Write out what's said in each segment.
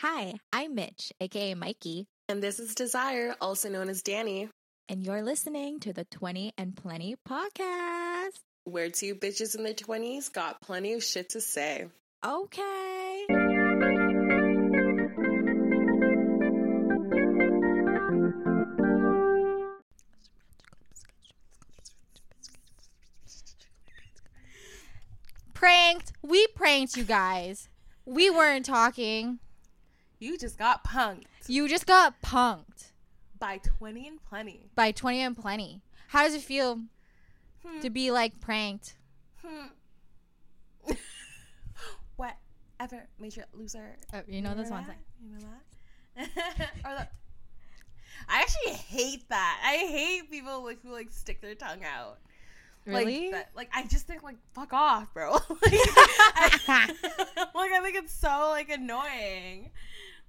Hi, I'm Mitch, aka Mikey, And this is Desire, also known as Danny, and you're listening to the 20 and Plenty podcast. where two bitches in their 20s got plenty of shit to say. Okay. Pranked. We pranked you guys. We weren't talking. You just got punked You just got punked by 20 and plenty. by 20 and Plenty. How does it feel Hmm. to be like pranked? Hmm. Whatever you loser. Uh, you know this Remember one. that? You know that? or the, I actually hate that. I hate people like who like stick their tongue out. Really? Like, that, like I just think like fuck off, bro. like, I, like I think it's so like annoying.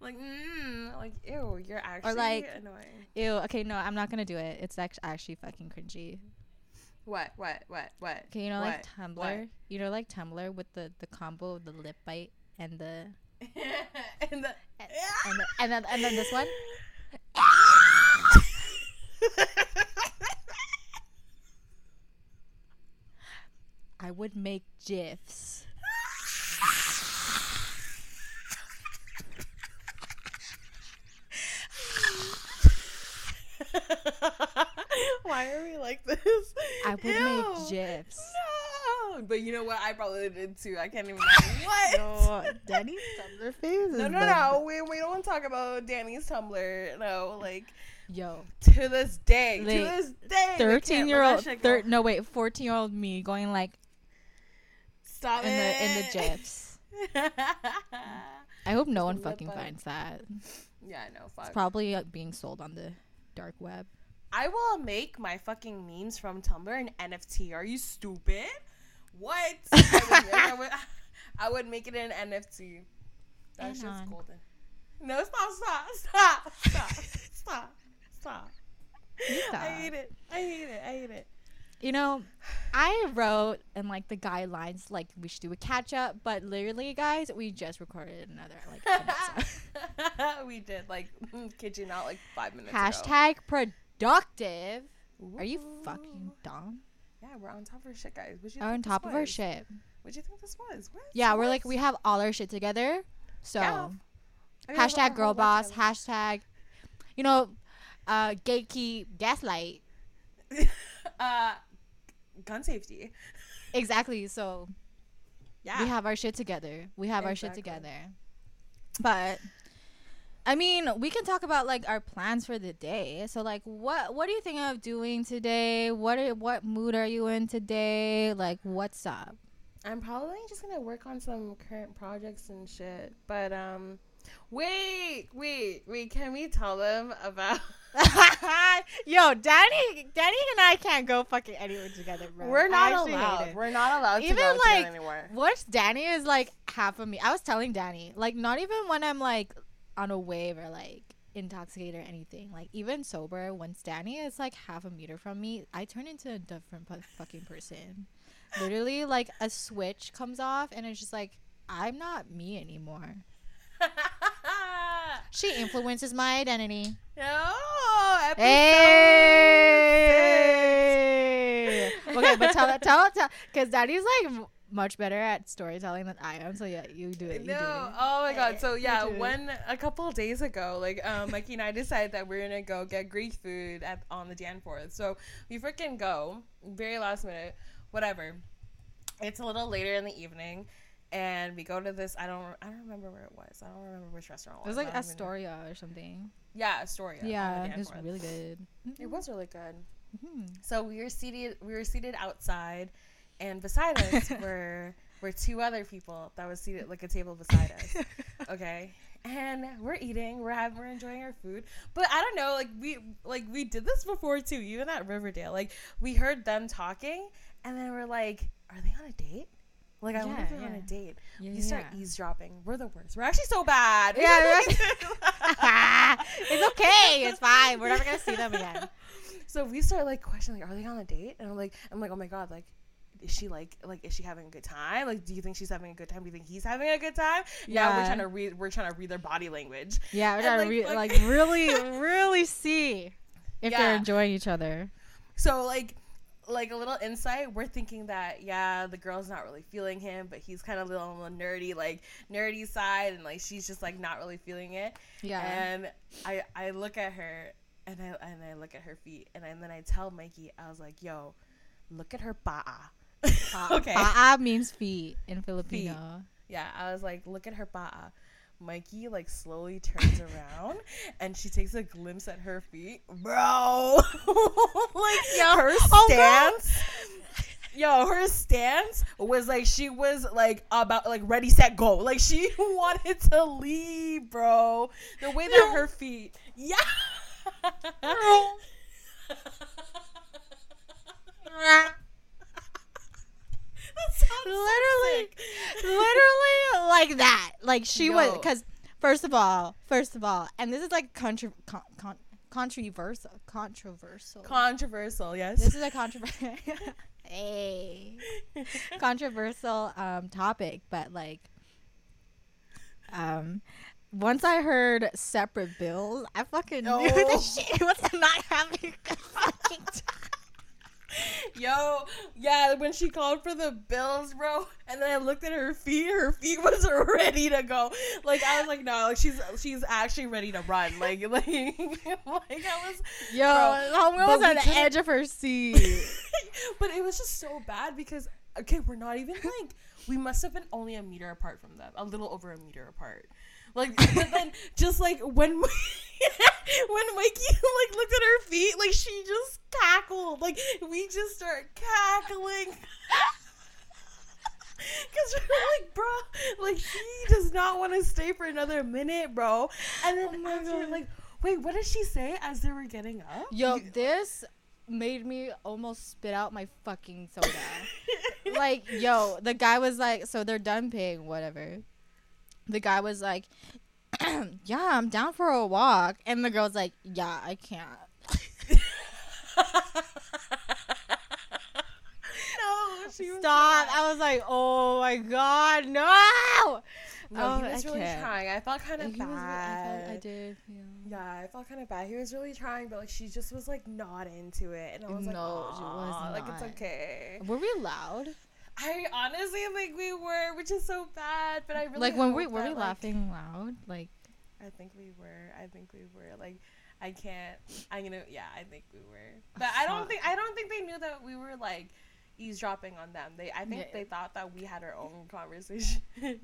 Like, mm, like ew, you're actually or like- annoying. Ew. Okay, no, I'm not gonna do it. It's actually actually fucking cringy. What? What? What? What? Okay, you know like Tumblr. What? You know like Tumblr with the the combo of the lip bite and the and the, and the, and then and then this one. I would make gifs. Why are we like this? I would Ew. make gifs. No, but you know what? I probably did too. I can't even. What? No, Danny's Tumblr phase. No, no, no. We, we don't talk about Danny's Tumblr. No, like Yo, to this day, Like, to this day, thirteen year old, thir- no wait, fourteen year old me going like Stop in it the in the gifs. I hope no one fucking finds that. yeah, no, fuck. It's probably being sold on the dark web. I will make my fucking memes from Tumblr an NFT. Are you stupid? What? I would, I would, I would make it an NFT. That Hang shit's on. golden. No, stop, stop, stop, stop, stop, stop. I hate it. I hate it. I hate it. You know, I wrote in like the guidelines like we should do a catch up, but literally, guys, we just recorded another like we did like kid you not like five minutes ago. hashtag productive. Are you fucking dumb? Yeah, we're on top of our shit, guys. Are on top of our shit. What do you think this was? What? Yeah, we're like we have all our shit together. So Yeah. I mean, hashtag girl boss. Hashtag, you know, uh, gatekeep gaslight. uh, gun safety. Exactly. So Yeah. we have our shit together. We have our shit together. But I mean, we can talk about like our plans for the day. So like what what do you think of doing today? What are, what mood are you in today? Like what's up? I'm probably just gonna work on some current projects and shit. But um, wait, wait, wait. Can we tell them about? Yo, Danny Danny and I can't go fucking anywhere together, bro. We're not allowed. We're not allowed Even, to go like, anymore. What's Danny is like half of me. I was telling Danny, like not even when I'm like on a wave or like intoxicated or anything. Like even sober, when Danny is like half a meter from me, I turn into a different pu- fucking person. Literally, like a switch comes off, and it's just like I'm not me anymore. She influences my identity. no, episode Hey. okay, but tell tell tell because Danny's like much better at storytelling than I am. So yeah, you do it. You No, do it. oh my god. So yeah, when a couple of days ago, like um, Mikey and I decided that we're gonna go get Greek food at on the Danforth. So we freaking go, very last minute, whatever. It's a little later in the evening, and we go to this. I don't, I don't remember where it was. I don't remember which restaurant it was, It was. like I don't even know. Astoria or something. Yeah, Astoria. Yeah, it was really good. It was really good. Mhm. So we were seated we were seated outside and beside us were were two other people that was seated like a table beside us. Okay. And we're eating, we're having we're enjoying our food. But I don't know, like we like we did this before too, even at Riverdale. Like we heard them talking and then we're like, Are they on a date? Like I wonder if Yeah, they're on a date. Yeah, You start yeah. eavesdropping. We're the worst. We're actually so bad. We Yeah, it's okay. It's fine. We're never gonna see them again. So we start like questioning, like, are they on a date? And I'm like, I'm like, oh my god, like, is she like like is she having a good time? Like, do you think she's having a good time? Do you think he's having a good time? Yeah, we're trying to read. We're trying to read their body language. Yeah, we're And, trying like, to re- fuck- like really, really see if they're enjoying each other. So like like a little insight, we're thinking that yeah, the girl's not really feeling him, but he's kind of a little on the nerdy like nerdy side, and like she's just like not really feeling it. Yeah. And I I look at her and I and I look at her feet, and, I, and then I tell Mikey, I was like, yo, look at her pa'a. okay. Pa'a means feet in Filipino. Yeah, I was like, look at her pa'a. Mikey like slowly turns around and she takes a glimpse at her feet, bro. like Yo, her oh, stance. Yo, her stance was like she was like about like ready set go. Like she wanted to leave, bro. The way that Yo. her feet, yeah. Sounds so literally, literally like that. Like she was because first of all, first of all, and this is like contra- con- con- controversial, controversial. Controversial, yes. this is a controversial, hey, controversial um topic, but like, um. Once I heard separate bills, I fucking knew Oh. this shit was not having a fucking time. Yo, yeah, when she called for the bills, bro, and then I looked at her feet, her feet was ready to go. Like I was like, no, like, she's she's actually ready to run. Like like like I was Yo, homegirl was on the edge of her seat. but it was just so bad because okay, we're not even like we must have been only a meter apart from them, a little over a meter apart. Like, but then just like when when Mikey like looked at her feet, like she just cackled. Like we just start cackling. Cause we're like, bro, like she does not want to stay for another minute, bro. And then Oh after, like, wait, what did she say as they were getting up? Yo, this made me almost spit out my fucking soda. like, yo, the guy was like, so they're done paying, whatever. The guy was like, yeah, I'm down for a walk. And the girl's like, yeah, I can't. no, she was Stop. not. I was like, oh my God, no. No, Oh, he was I really can't. trying. I felt kind of He was- I, bad. felt, I did. Yeah. Yeah, I felt kind of bad. He was really trying, but like she just was like not into it, and I was like, No, she was "Aw, like it's okay. Were we loud? I honestly think we were, which is so bad. But I really like, when we were we like- laughing loud? Like, I think we were. I think we were. Like, I can't. I'm gonna. Yeah, I think we were. But I don't think. I don't think they knew that we were like eavesdropping on them. They. I think Yeah. they thought that we had our own conversation.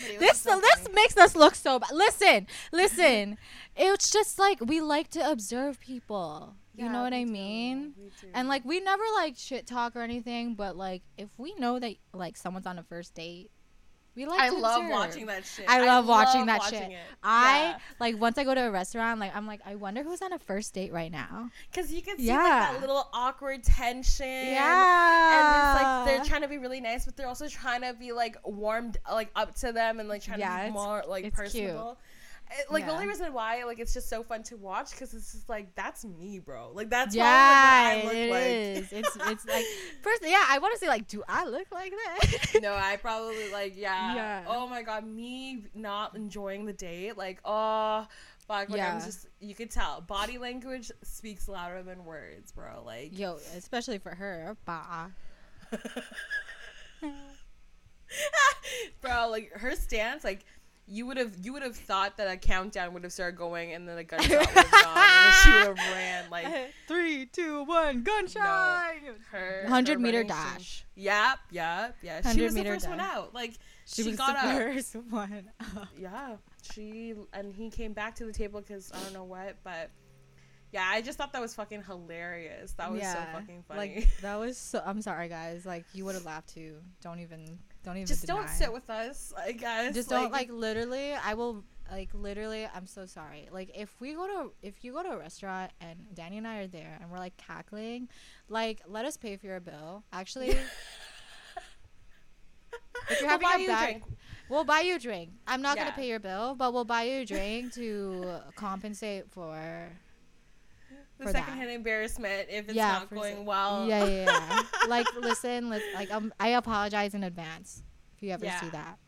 But it was this so this makes us look so bad. Listen, listen. it's just like we like to observe people. You Yeah, know what I mean? we do. And like we never like shit talk or anything, but like if we know that like someone's on a first date, we like I love observe. watching that shit. I love watching that watching shit. it. I Yeah. like once I go to a restaurant, like I'm like, I wonder who's on a first date right now. Cause you can see Yeah. like that little awkward tension. Yeah. And it's like they're trying to be really nice, but they're also trying to be like warmed like up to them and like trying Yeah, to be more like personal. It- like the only reason why like it's just so fun to watch because it's just like that's me, bro. Like that's yeah, what I it look like. is. It's it's like first, yeah. I want to say like, do I look like that? no, I probably like yeah. Yeah. Oh my god, me not enjoying the date, like oh fuck, like I'm Yeah. just you could tell body language speaks louder than words, bro. Like Yo, especially for her. Bah. bro, like her stance, like you would have you would have thought that a countdown would have started going and then a gunshot would have gone and she would have ran like Three, two, one, gunshot. No, her 100 her meter dash. Yep, yep, yeah. She 100 was the first one out. Like She, she, was got the up. first one. up. Yeah, she and he came back to the table because I don't know what, but yeah, I just thought that was fucking hilarious. That was so fucking funny. Like that was so. I'm sorry, guys. Like you would have laughed too. Don't even. Don't even. just don't sit with us, I guess. Just don't like literally. I will like literally. I'm so sorry. Like if we go to if you go to a restaurant and Danny and I are there and we're like cackling, like let us pay for your bill. Actually, if you're We'll having buy a you a bad, drink. we'll buy you a drink. I'm not Yeah. gonna pay your bill, but we'll buy you a drink to compensate for the secondhand that. embarrassment if it's Yeah, not going se- well. Yeah, yeah, yeah. like, listen, like, um, I apologize in advance if you ever Yeah. see that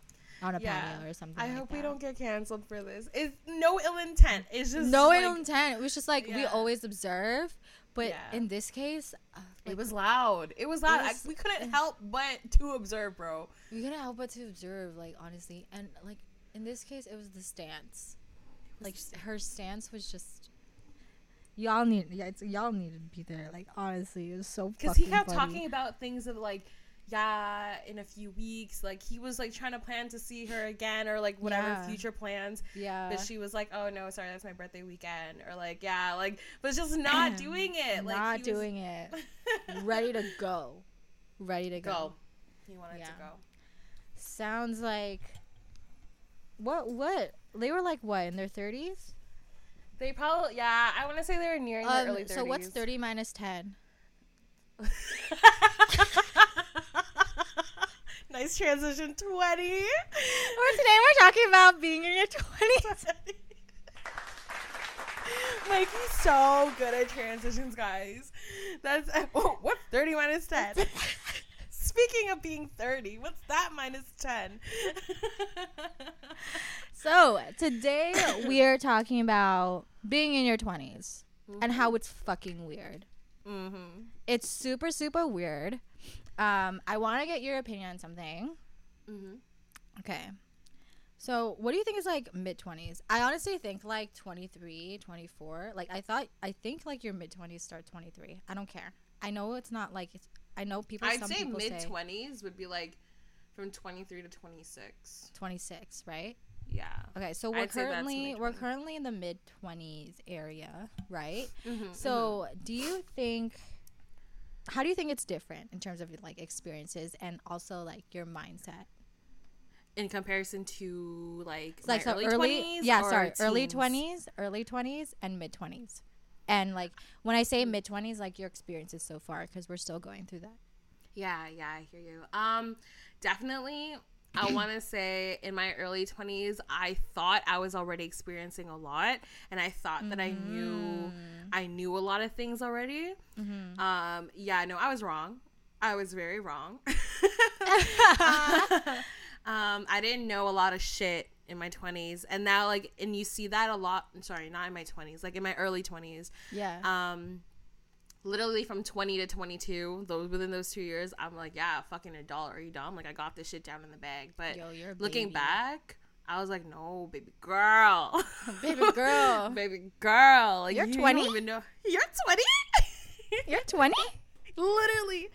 on a Yeah. patio or something. I like hope we don't get canceled for this. It's no ill intent. It's just no like, ill intent. It was just like we always observe, but Yeah. in this case, uh, like, It was loud. It was loud. I- was- we couldn't help but to observe, bro. we couldn't help but to observe, like honestly, and like in this case, it was the stance. Like her stance was just. Y'all need, yeah, it's, y'all needed to be there. Like honestly, it was so. Because he kept funny. talking about things of like, yeah, in a few weeks. Like he was like trying to plan to see her again or like whatever Yeah. future plans. Yeah. But she was like, oh no, sorry, that's my birthday weekend. Or like, yeah, like, but just not doing it. Like, not he was- doing it. Ready to go. Ready to go. go. He wanted to go. Sounds like. What? What? They were like what in their thirties? They probably, yeah, I want to say they were nearing their early 30s. Um, so what's thirty minus ten? nice transition, 20. Or today we're talking about being in your twenties. Like he's so good at transitions, guys. That's oh, what's 30 minus 10? Speaking of being 30, what's that minus 10? so today we are talking about being in your 20s and how it's fucking weird. mm-hmm. It's super super weird. Um, I want to get your opinion on something. Mm-hmm. Okay. So, what do you think is like mid 20s? I honestly think like 23, 24. Like I thought I think like your mid 20s start 23. I don't care. I know it's not like it's, I know people I'd say mid twenties would be like from 23 to 26. 26, right? Yeah. Okay, so we're I'd currently we're currently in the mid 20s area, right? Mm-hmm. So, do you think how do you think it's different in terms of like experiences and also like your mindset? in comparison to like, like so early, early, 20s yeah, or sorry, early twenties, early twenties, and mid twenties, and like when I say mid twenties, like your experiences so far, because we're still going through that. Yeah, yeah, I hear you. Um, definitely. I want to say in my early 20s, I thought I was already experiencing a lot, and I thought that I knew I knew a lot of things already. Um, yeah, no, I was wrong. I was very wrong. um, I didn't know a lot of shit in my 20s, and now like, and you see that a lot. I'm Sorry, not in my 20s, like in my early 20s Yeah, um literally from 20 to 22 those within those two years i'm like yeah fucking adult. Are you dumb? Like i got this shit down in the bag. But Yo, looking back i was like no baby girl. Baby girl, baby girl. Like, You're 20? don't even know. You're 20 you're twenty. literally.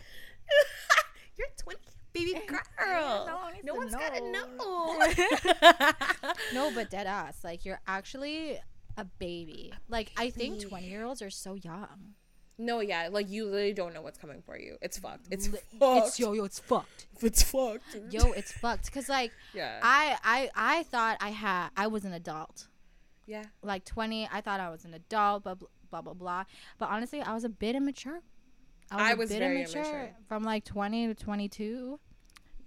You're 20 baby girl no one needs no to one's gotta know. No, but dead ass, like you're actually a baby. Like I think twenty year olds are so young. no yeah like you literally don't know what's coming for you it's fucked it's fucked It's yo yo, it's fucked. it's fucked dude. Yo, it's fucked. Cause like yeah I I I thought I had I was an adult. yeah like 20 i thought i was an adult but blah blah, blah, blah. but honestly i was a bit immature I was bit very immature. from like 20 to 22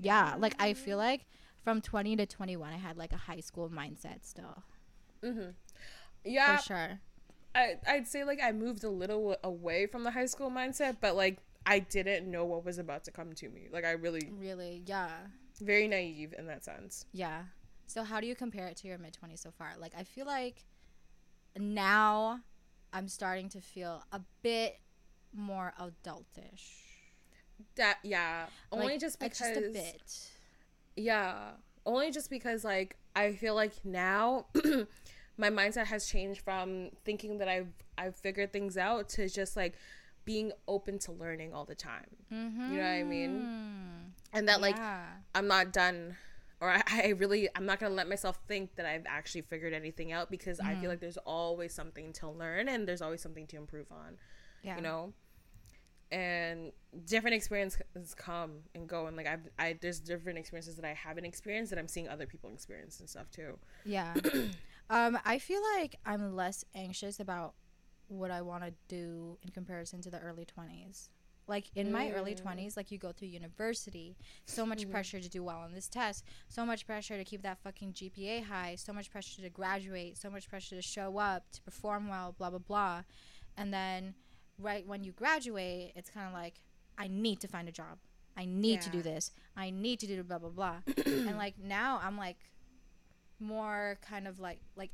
yeah like i feel like from 20 to 21 i had like a high school mindset still. Mm-hmm. yeah. for sure. I, I'd say like I moved a little away from the high school mindset, but like I didn't know what was about to come to me. Like I really really? Yeah. Very naive in that sense. yeah. So how do you compare it to your mid 20s so far? Like i feel like now i'm starting to feel a bit more adultish That yeah, only Like, just because just a bit yeah, only just because like I feel like now my mindset has changed from thinking that I've I've figured things out to just like being open to learning all the time. mm-hmm. You know what I mean? And that like yeah. I'm not done or I, I really I'm not gonna let myself think that I've actually figured anything out because I Mm-hmm. feel like there's always something to learn and there's always something to improve on. yeah You know? And different experiences come and go and like I've I there's different experiences that I haven't experienced that I'm seeing other people experience and stuff too. Yeah. um, I feel like I'm less anxious about what I want to do in comparison to the early 20s. Like in my early 20s, like you go through university, so much pressure to do well on this test, so much pressure to keep that fucking GPA high, so much pressure to graduate, so much pressure to show up, to perform well, blah blah blah. and then right when you graduate, it's kind of like I need to find a job. I need to do this. I need to do blah blah blah. and like now I'm like more kind of like like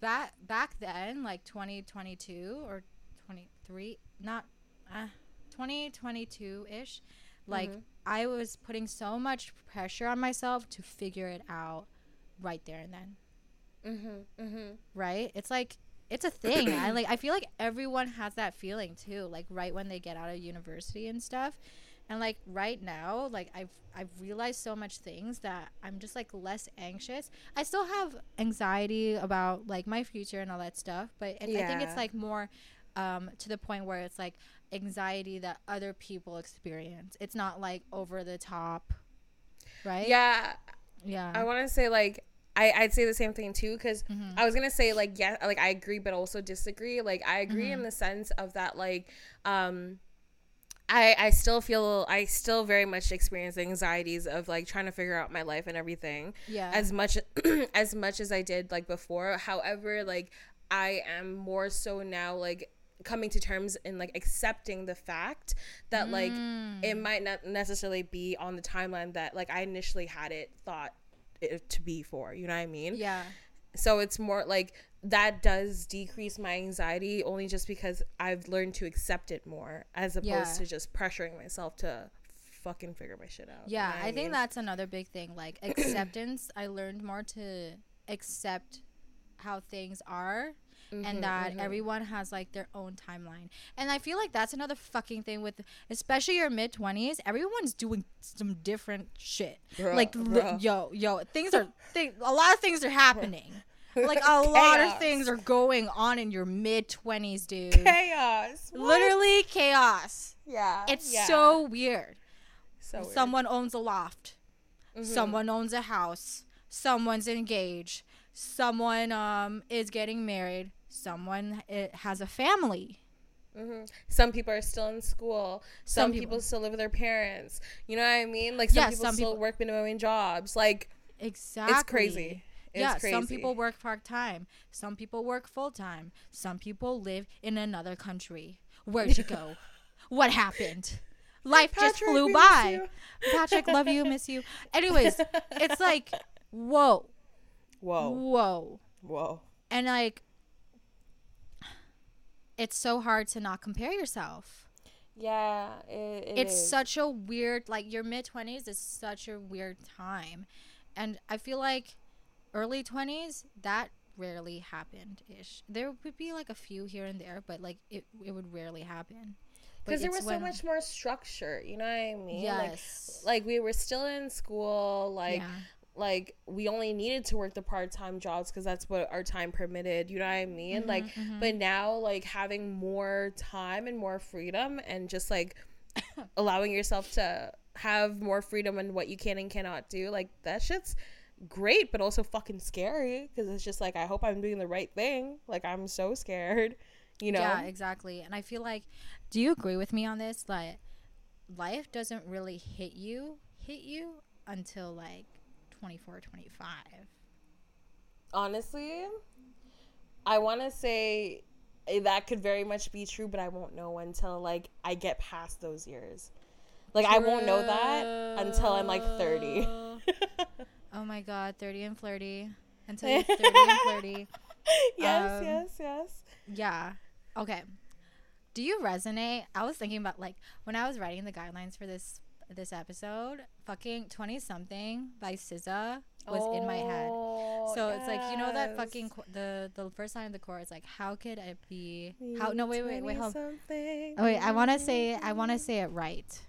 back back then like 2022 or 23 not uh 2022 ish like Mhm. I was putting so much pressure on myself to figure it out right there and then Mm-hmm. Mm-hmm. right it's like it's a thing i like i feel like everyone has that feeling too like right when they get out of university and stuff. And like right now like i've i've realized so much things that i'm just like less anxious. I still have anxiety about like my future and all that stuff but it, i think it's like more um to the point where it's like anxiety that other people experience. It's not like over the top right? Yeah, yeah. I want to say like I I'd say the same thing too because Mhm. I was gonna say like yeah like I agree but also disagree. Like I agree Mm-hmm. in the sense of that like um. I, I still feel I still very much experience anxieties of like trying to figure out my life and everything yeah as much as much as I did like before. However, like I am more so now like coming to terms and like accepting the fact that like Mm. it might not necessarily be on the timeline that like I initially had it thought it to be for. You know what I mean? yeah So it's more like that does decrease my anxiety only just because I've learned to accept it more as opposed Yeah. to just pressuring myself to fucking figure my shit out. you Yeah, know what I think that's another big thing. Like acceptance, I learned more to accept how things are Mhm, and that mhm. everyone has like their own timeline. And I feel like that's another fucking thing with especially your mid 20s, everyone's doing some different shit. Bruh, like li- bruh. yo, yo, things are thing, a lot of things are happening. like a lot of things are going on in your mid 20s, dude. chaos. What? Literally chaos. Yeah. It's yeah. so weird. so weird. Someone owns a loft. Mhm. Someone owns a house. Someone's engaged. Someone um is getting married. Someone it has a family. Mhm. Some people are still in school. Some, Some people. people. still live with their parents. You know what I mean? Like some Yeah, people some still people- work minimum wage jobs. Like Exactly. it's crazy. It's yeah, crazy. some people work part time. Some people work full time. Some people live in another country. Where'd you go? what happened? Life just flew by. Patrick, love you, miss you. Anyways, it's like, whoa, Whoa. whoa. Whoa. And like, it's so hard to not compare yourself. Yeah. It, it it's is. such a weird like your mid 20s is such a weird time and i feel like early 20s that rarely happened ish there would be like a few here and there but like it, it would rarely happen because there was so much more structure. You know what I mean? yes Like, like we were still in school. Like yeah. Like we only needed to work the part-time jobs because that's what our time permitted you know what i mean? Like mhm. but now like having more time and more freedom and just like allowing yourself to have more freedom in what you can and cannot do like that shit's great but also fucking scary because it's just like i hope i'm doing the right thing. Like i'm so scared you know? Yeah exactly. And i feel like do you agree with me on this? Like life doesn't really hit you hit you until like 24 25 honestly i want to say eh, that could very much be true but i won't know until like i get past those years. Like i won't know that until i'm like 30 oh my god 30 and flirty. Until you're 30 and flirty. Yes Um, yes yes. yeah. Okay. Do you resonate? I was thinking about like when i was writing the guidelines for this this episode fucking 20 something by SZA was in my head. Oh, so it's like you know that fucking qu- the the first line of the chorus like how could it be? How no wait wait wait hold Something. oh wait i want to say i want to say it right.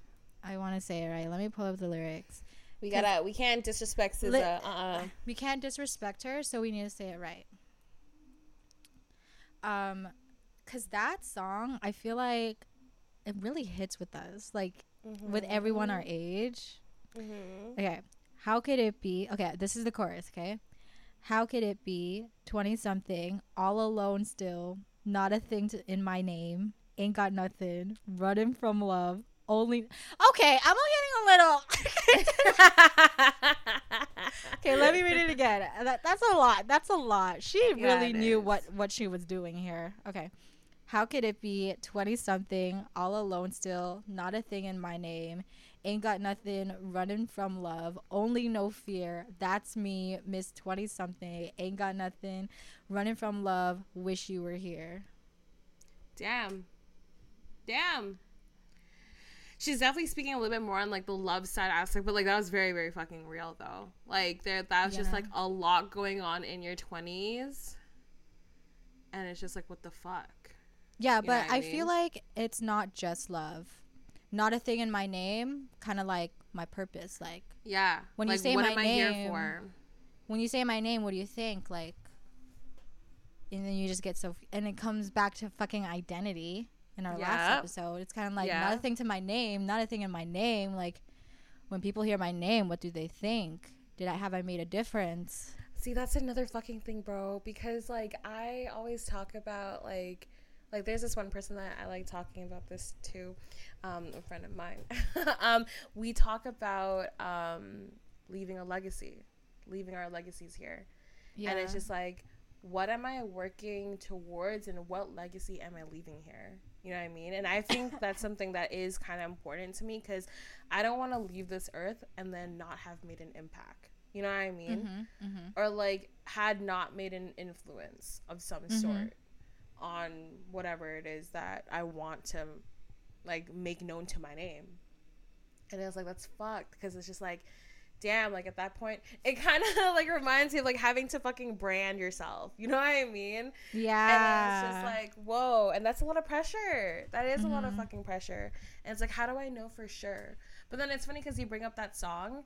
I want to say it right. Let me pull up the lyrics. We gotta we can't disrespect SZA. Li- uh-uh. we can't disrespect her so we need to say it right. Um because that song i feel like it really hits with us. Like with everyone our age Mhm. okay how could it be okay this is the chorus okay how could it be 20 something all alone still not a thing to, in my name ain't got nothing running from love only okay i'm getting a little Okay, let me read it again. That, that's a lot. That's a lot. She Yeah, really knew is. what what she was doing here. Okay. How could it be 20 something, all alone still, not a thing in my name? Ain't got nothing, running from love, only no fear. That's me, Miss 20 something, ain't got nothing, running from love, wish you were here. Damn. Damn. She's definitely speaking a little bit more on like the love side aspect, but like that was very, very fucking real though. Like there that was just like a lot going on in your twenties. And it's just like what the fuck? Yeah, You but what I I, feel like it's not just love. Not a thing in my name, kind of like my purpose. Like Yeah. When you say what my am I here name, for? when you say my name, what do you think? Like, and then you just get so, and it comes back to fucking identity in our last episode. It's kind of like Yeah. not a thing to my name, not a thing in my name. Like, when people hear my name, what do they think? Did I have I made a difference? See, that's another fucking thing, bro. Because like I always talk about like like there's this one person that I like talking about this too, um, a friend of mine. um, we talk about um leaving a legacy, leaving our legacies here. Yeah, And it's just like, what am I working towards and what legacy am I leaving here? You know what I mean? And I think that's something that is kind of important to me because I don't want to leave this earth and then not have made an impact. You know what I mean? hmm hmm Or like had not made an influence of some Mhm. sort on whatever it is that I want to like make known to my name. And I was like, that's fucked because it's just like, damn, like at that point, it kind of like reminds me of like having to fucking brand yourself. You know what I mean? yeah. And it's just like, whoa. And that's a lot of pressure. That is a lot of Mhm. fucking pressure. And it's like, how do I know for sure? But then it's funny because you bring up that song.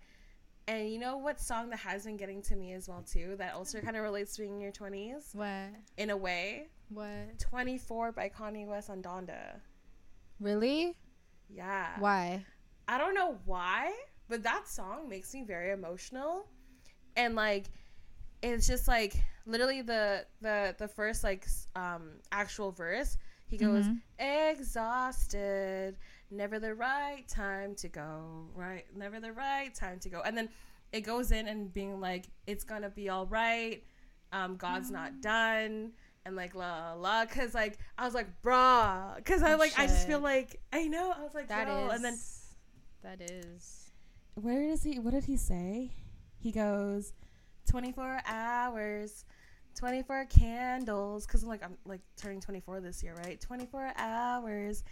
And you know what song that has been getting to me as well too? That also kind of relates to being in your twenties what? in a way. What? Twenty four by Kanye West on Donda. Really? Yeah. Why? I don't know why, but that song makes me very emotional. And like it's just like literally the the the first like um actual verse, he goes Mhm. exhausted, never the right time to go, right? Never the right time to go. And then it goes in and being like it's to be all right. Um God's Mm. not done. And like la la cause like I was like, bruh, cause I Oh, like I just feel like I know I was like, That is. yo, and then That is. where does he what did he say he goes 24 hours 24 candles because i'm like i'm like turning 24 this year right 24 hours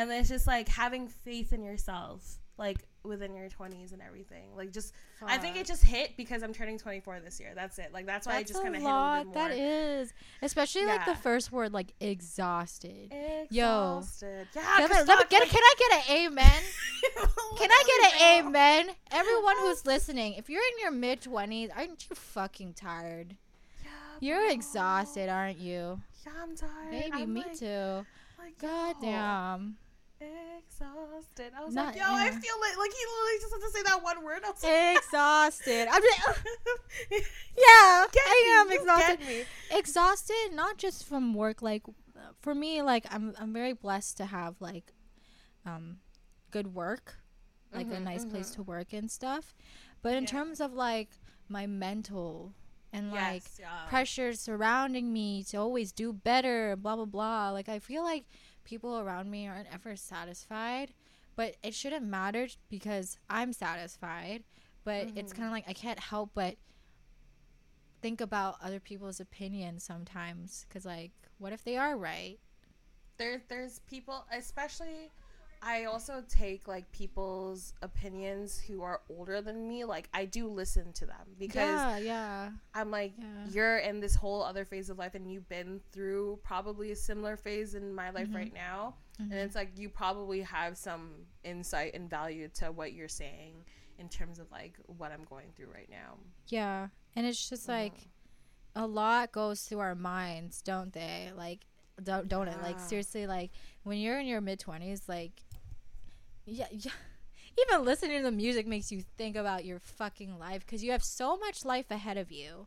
and it's just like having faith in yourself like within your 20s and everything. Like just i think it just hit because i'm turning 24 this year. That's it. Like that's why i That's just a kind of hit a little bit more. That is, especially like the first word, like exhausted. exhausted. Yeah Can I, let me get, like- can I get an amen? Can I get an amen? Everyone who's listening, if you're in your mid twenties, aren't you fucking tired? yeah, You're exhausted, aren't you? yeah i'm tired. Baby, I'm me like, too. like, God damn. Exhausted. I was Not- like, yo, I feel like like he literally just had to say that one word. I was like, Exhausted. I'm just, yeah, Get I me, am exhausted. Exhausted not just from work like for me like i'm i'm very blessed to have like um good work like a Mhm, nice place mhm. to work and stuff but in Yeah. terms of like my mental and like Yes, yeah. pressure surrounding me to always do better blah blah blah like i feel like people around me aren't ever satisfied but it shouldn't matter because i'm satisfied but it's Mhm. kind of like i can't help but think about other people's opinions sometimes because like what if they are right There, there's people, especially. I also take like people's opinions who are older than me. Like I do listen to them because yeah yeah I'm like, Yeah. you're in this whole other phase of life, and you've been through probably a similar phase in my life Mhm. right now. Mhm. and it's like you probably have some insight and value to what you're saying in terms of like what I'm going through right now. yeah and it's just like Mhm. a lot goes through our minds don't they like don't don't it like seriously like when you're in your mid-20s like yeah yeah even listening to the music makes you think about your fucking life because you have so much life ahead of you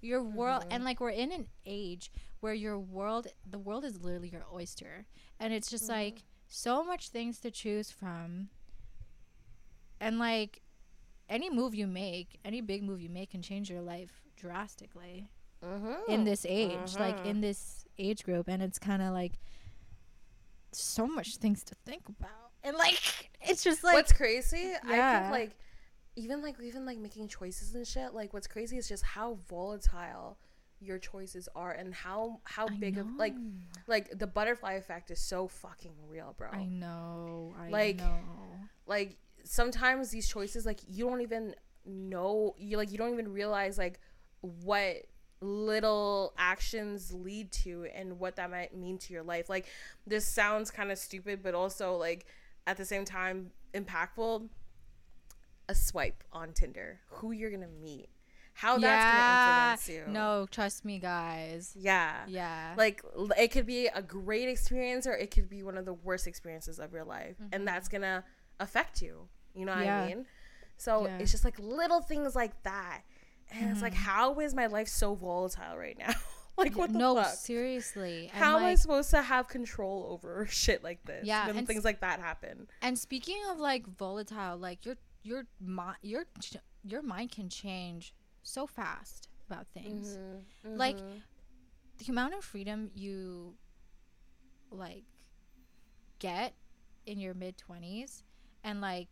your world Mhm. and like we're in an age where your world the world is literally your oyster and it's just Mhm. like so much things to choose from and like any move you make any big move you make can change your life drastically Mm-hmm. in this age like Mhm. in this age group and it's kind of like so much things to think about, and like it's just like what's crazy? I think like even like even like making choices and shit like what's crazy is just how volatile your choices are and how how I big of like like the butterfly effect is so fucking real bro. I know, I Like, know. like sometimes these choices like you don't even know you like you don't even realize like what little actions lead to and what that might mean to your life. Like this sounds kind of stupid but also like at the same time impactful a swipe on tinder who you're gonna meet how that's gonna influence you No, trust me, guys. yeah Yeah. like it could be a great experience or it could be one of the worst experiences of your life and that's gonna affect you you know what Mm-hmm. Yeah. i mean so Yeah. Mm-hmm. it's just like little things like that and it's like how is my life so volatile right now like what the no, fuck seriously. And how am i supposed to have control over shit like this Yeah, when and things like that happen And speaking of like volatile, like your your mind your your mind can change so fast about things. Mm-hmm. Like the amount of freedom you like get in your mid 20s and like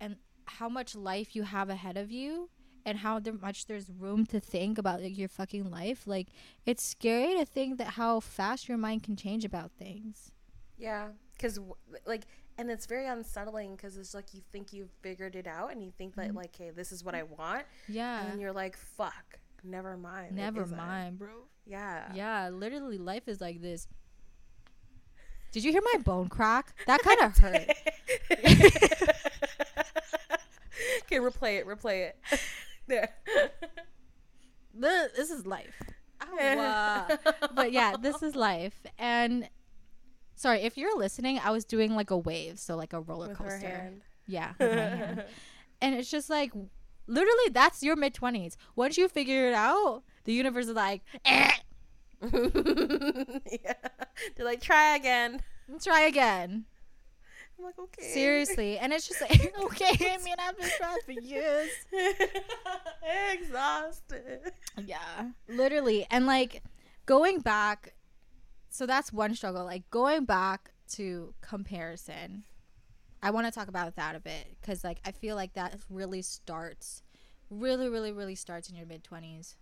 and how much life you have ahead of you and how there much there's room to think about like, your fucking life like it's scary to think that how fast your mind can change about things Yeah, because like, and it's very unsettling because it's like you think you've figured it out and you think Mm-hmm. that like, hey, this is what I want, yeah and you're like, fuck, never mind. never mind bro Yeah. yeah literally life is like this did you hear my bone crack that kind of hurt okay, replay it. Replay it. There. This is life. Ow. but yeah, this is life. And sorry, if you're listening, I was doing like a wave, so like a roller With her coaster. hand. Yeah, hand. And it's just like literally that's your mid 20s. Once you figure it out, the universe is like, eh, yeah. They're like, try again. try again. I'm like, okay. Seriously. And it's just like, okay, I mean, I've been trying for years. Exhausted. Yeah, literally. And like going back, so that's one struggle. Like going back to comparison, I want to talk about that a bit because like I feel like that really starts, really, really, really starts in your mid 20s.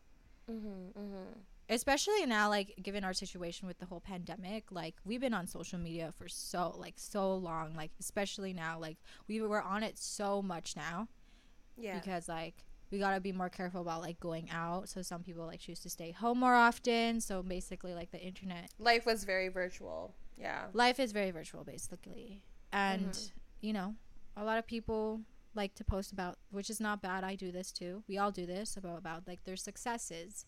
Mm-hmm, mm-hmm. Especially now, like given our situation with the whole pandemic, like we've been on social media for so like so long. Like especially now, like we were on it so much now Yeah. because like we gotta be more careful about like going out. So some people like choose to stay home more often. So basically, like the internet Life was very virtual. Yeah. life is very virtual, basically, and Mhm. you know, a lot of people like to post about, which is not bad. I do this too. We all do this about about like their successes,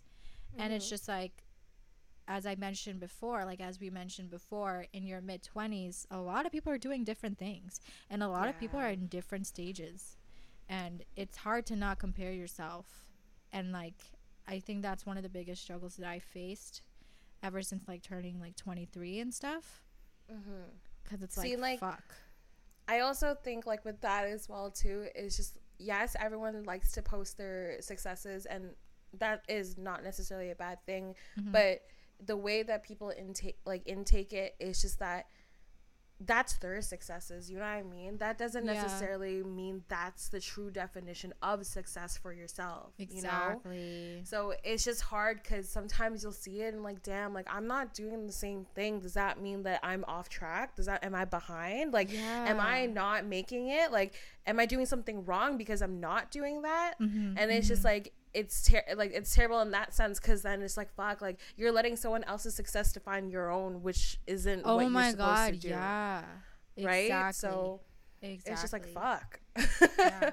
and it's just like. As I mentioned before, like as we mentioned before, in your mid 20s, a lot of people are doing different things, and a lot of people are in different stages. And it's hard to not compare yourself. And like i think that's one of the biggest struggles that i faced ever since like turning like 23 and stuff. Mm-hmm. because it's See, like, like, fuck. I also think like with that as well too is just yes, everyone likes to post their successes and that is not necessarily a bad thing, Mhm. but the way that people intake like intake it is just that that's their successes, you know what I mean? That doesn't Yeah. necessarily mean that's the true definition of success for yourself, you know? exactly So it's just hard because sometimes you'll see it and like, damn, like I'm not doing the same thing. Does that mean that I'm off track? Does that am I behind? Like, am I not making it? Like, am I doing something wrong because I'm not doing that? Mhm, And it's just like it's ter- like it's terrible in that sense because then it's like fuck, like you're letting someone else's success define your own, which isn't oh what my you're supposed god to do, yeah right? exactly. So exactly. it's just like fuck. Yeah.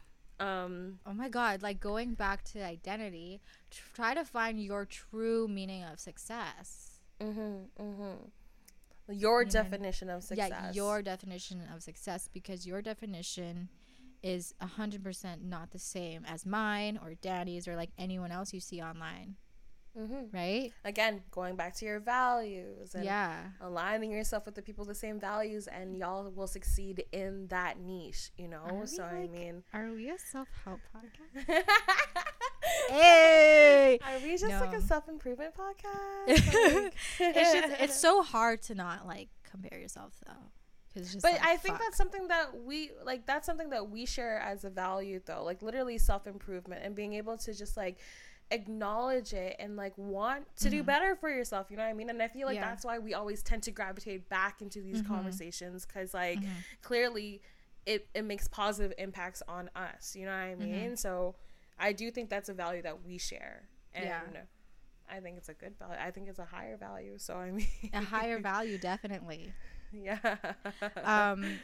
um. oh my god like going back to identity tr- try to find your true meaning of success Mm-hmm. Mm-hmm. Your definition of success. Yeah, your definition of success because your definition is 100% not the same as mine or Danny's or like anyone else you see online, hmm right? Again, going back to your values and Yeah. aligning yourself with the people with the same values, and y'all will succeed in that niche. You know, Are so I mean, Are we a self help podcast? hey! are we just like a self improvement podcast. it's just it's so hard to not like compare yourself though. 'Cause it's just But like, I think fuck. that's something that we like. That's something that we share as a value, though. Like literally self improvement and being able to just like acknowledge it and like want to do better for yourself. You know what I mean? And I feel like Mm-hmm. Yeah. that's why we always tend to gravitate back into these Mm-hmm. conversations because like clearly it it makes positive impacts on us. You know what I Mm-hmm. mean? So I do think that's a value that we share, and Yeah. I think it's a good value. I think it's a higher value. So I mean, a higher value definitely. yeah. Um,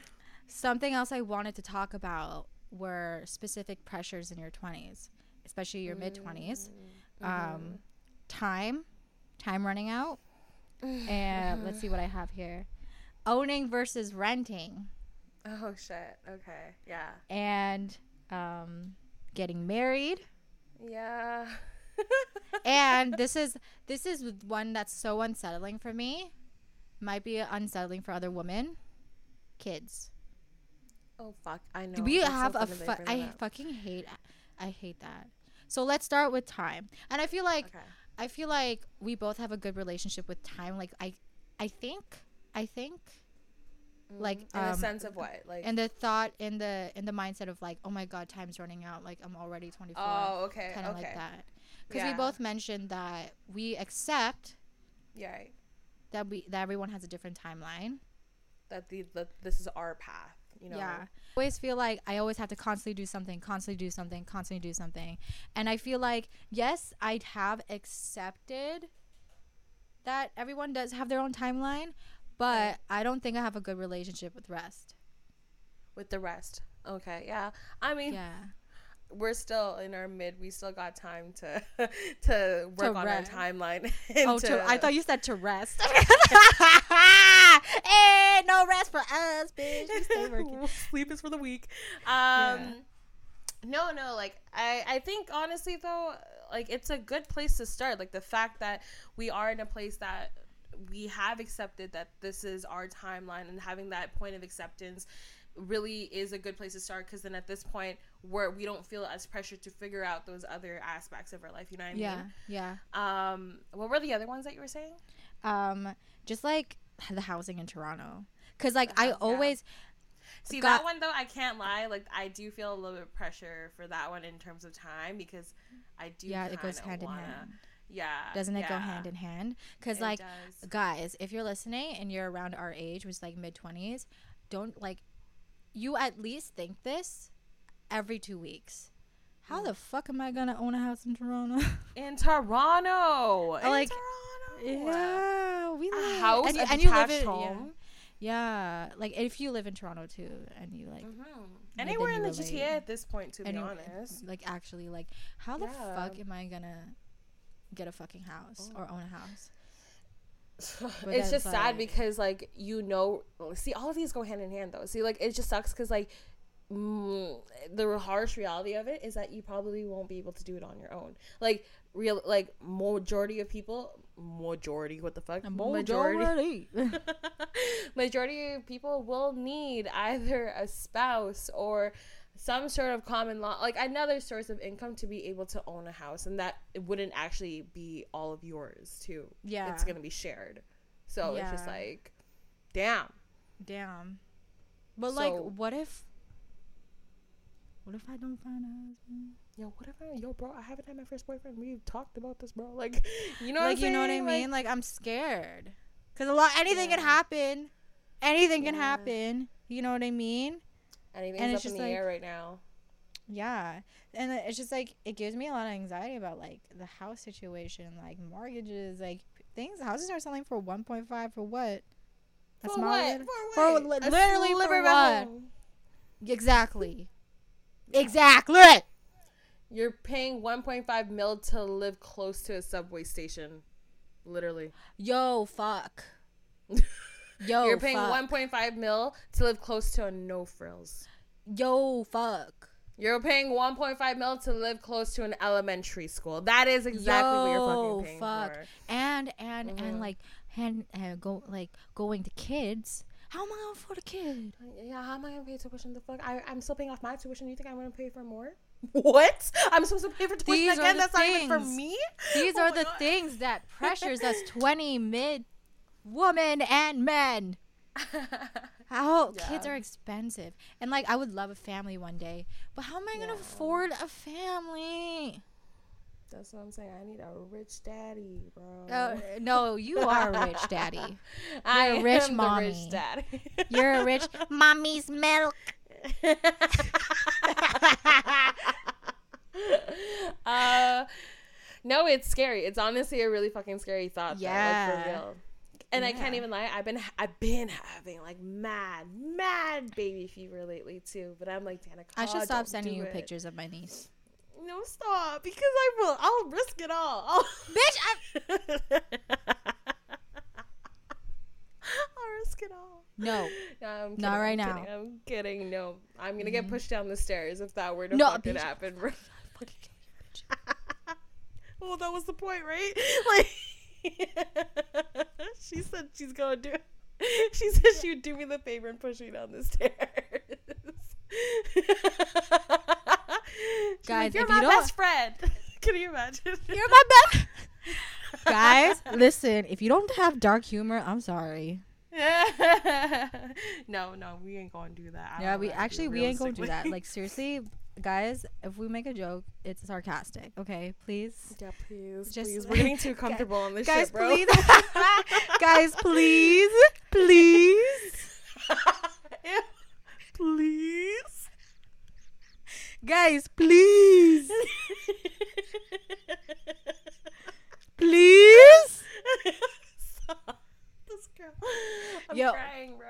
something else I wanted to talk about were specific pressures in your 20s, especially your mid 20s. Um, time, time running out. And let's see what I have here. Owning versus renting Oh shit. Okay. Yeah. and um, getting married. Yeah. And this is this is one that's so unsettling for me. Might be unsettling for other women. Kids. oh fuck. I know. we That's have a fu- that they bring I up. fucking hate I hate that. So let's start with time. And I feel like Okay. I feel like we both have a good relationship with time. Like I I think I think like In the um, sense of what? Like. and the thought in the in the mindset of like oh my god time's running out like I'm already 24 oh, okay. kind of okay. like that because we both mentioned that we accept Yeah. Right. That we that everyone has a different timeline That the, the this is our path. You know. Yeah. I always feel like I always have to constantly do something, constantly do something, constantly do something. And I feel like, yes, I have accepted that everyone does have their own timeline, but. I don't think I have a good relationship with rest. With the rest. Okay. Yeah. I mean, Yeah. We're still in our mid. We still got time to to work on rest. our timeline. Oh, and to, I thought you said to rest. hey, no rest for us, bitch. We stay working. Sleep is for the weak. Um Yeah. no, no, like I I think honestly though, like it's a good place to start. Like the fact that we are in a place that we have accepted that this is our timeline and having that point of acceptance really is a good place to start because then at this point where we don't feel as pressured to figure out those other aspects of our life you know what i Yeah, mean yeah. um what were the other ones that you were saying Um, just like the housing in Toronto, because like The I house- yeah. always See Got- that one though, I can't lie. Like I do feel a little bit of pressure for that one in terms of time because I do. yeah, it goes hand in wanna- hand. Yeah, Doesn't it go hand in hand? Because like does. guys, if you're listening and you're around our age, which is like mid twenties, don't like you at least think this every two weeks. How Mm. the fuck am I gonna own a house in Toronto? in Toronto, in Like, Toronto. yeah, we a house, and, a and you live in home. Yeah. yeah, like if you live in Toronto too, and you like Mhm. Anywhere you in the relate. GTA at this point, to be honest. like actually like how the Yeah. fuck am I gonna get a fucking house or own a house? But it's just sad because like you know see all of these go hand in hand though see like it just sucks because like mm, the harsh reality of it is that you probably won't be able to do it on your own. Like real like majority of people majority what the fuck? Majority. majority. Of people will need either a spouse or some sort of common law like another source of income to be able to own a house and that it wouldn't actually be all of yours too. Yeah. it's gonna be shared. So it's just like damn. Damn. But like, what if? What if I don't find a husband? yo what if I yo bro I haven't had my first boyfriend we've talked about this bro like you know like, you know what I mean? Like, I'm scared. Cause a lot, anything can happen. Anything can happen. You know what I mean? anything's and up it's in the like- air right now Yeah. And it's just like it gives me a lot of anxiety about like the house situation, like mortgages, like things. Houses are selling for 1.5 for what? A for what for, for what? li- literally for what? Exactly. Exactly. You're paying 1.5 mil to live close to a subway station. Literally. Yo, fuck. Yo, You're paying fuck. 1.5 mil to live close to a no frills. Yo, fuck. You're paying 1.5 mil to live close to an elementary school. That is exactly what you're Yo, fucking paying fuck. for. And and Mhm. and like and uh, go like going to kids. How am I gonna afford a kid? Yeah, how am I gonna pay tuition? The fuck, I, I'm still paying off my tuition. You think I'm gonna pay for more? What? I'm supposed to pay for tuition These are again? the That's not even for me. These Oh are the God. things that pressures us 20 mid women and men. How kids are expensive. And like I would love a family one day, but how am I going to Yeah. afford a family? That's what I'm saying. I need a rich daddy, bro. Uh, no, you are a rich daddy. I you're a rich am the mommy. rich daddy. You're a rich mommy's milk. uh, no, it's scary. It's honestly a really fucking scary thought. Yeah, like for Yeah. real. And I can't even lie. I've been I've been having like mad mad baby fever lately too. But I'm like, Danica, I should stop sending you it." pictures of my niece. No, stop because I will. I'll risk it all. I'll, Bitch, I- I'll risk it all. No. No, I'm kidding, Not right I'm now. Kidding, I'm kidding. No, I'm gonna get mm-hmm. pushed down the stairs if that were to No, fucking bitch. happen. well, that was the point, right? Like, she said she's gonna do. She said she would do me the favor and push me down the stairs. She's like, Guys, you're if my you best friend. Can you imagine? You're my best. Guys, listen, if you don't have dark humor, I'm sorry. no, no, we ain't gonna do that. I Yeah, we know how to actually we ain't gonna do that. Like seriously, guys, if we make a joke, it's sarcastic. Okay, please. yeah, please, Just- please. We're getting too comfortable on this guys, shit, bro. please. guys, please, please, please. Guys, please, please. This girl. I'm Yo. crying, bro.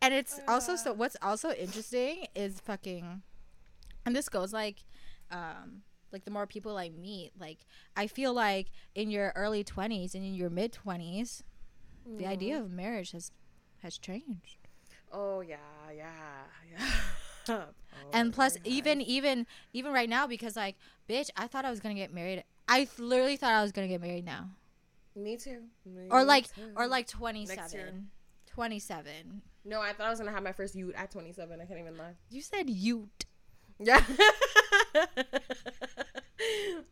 And it's also so Uh. what's also interesting is fucking and this goes like um like the more people I meet, like I feel like in your early 20s and in your mid 20s, the idea of marriage has has changed. Oh yeah, yeah, yeah. Oh, and plus very even even even right now because like bitch, I thought I was to get married. I literally thought I was to get married now. me too. Me Or like too. or like year. 27. 27. no, I thought I was gonna have my first youth at 27. I can't even lie. You said ute. Yeah.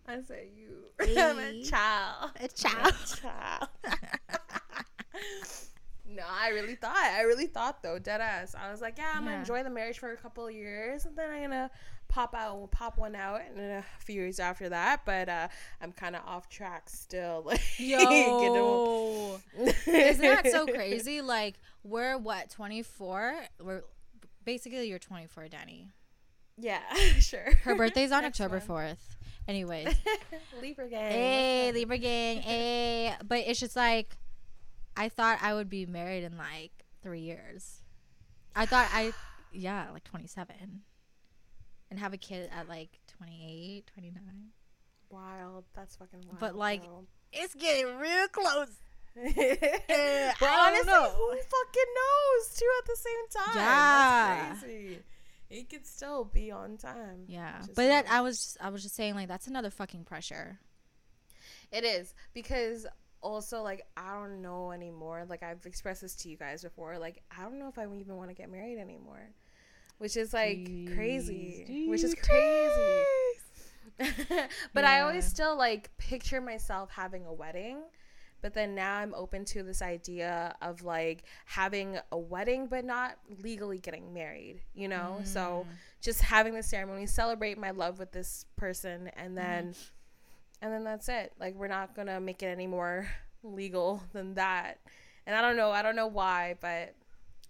I said you. I'm a child. A child. child. no, I really thought. I really thought though, dead ass. I was like, yeah, I'm gonna enjoy the marriage for a couple of years, and then I'm gonna pop out, pop one out, in a few years after that. But uh, I'm kind of off track still. Like, Yo. Isn't that so crazy? Like we're what 24? We're basically you're 24, Danny. Yeah, sure. Her birthday's on October. 4th. Anyways, Libra gang. hey? Libra gang, hey. But it's just like I thought I would be married in like three years. I thought I, yeah, like 27, and have a kid at like 28, 29. Wild. That's fucking wild. But, like. It's getting real close. but I honestly, know. who fucking knows? Two at the same time. Yeah. That's crazy. It could still be on time. Yeah, Just but that I was I was just saying like that's another fucking pressure. It is because also like I don't know anymore. Like I've expressed this to you guys before. Like I don't know if I even want to get married anymore, which is like crazy. Which is crazy. but I always still like picture myself having a wedding. But then now I'm open to this idea of like having a wedding but not legally getting married, you know? So mm. just having the ceremony, celebrate my love with this person and then mm-hmm. And then that's it. Like we're not to make it any more legal than that. And I don't know, I don't know why, but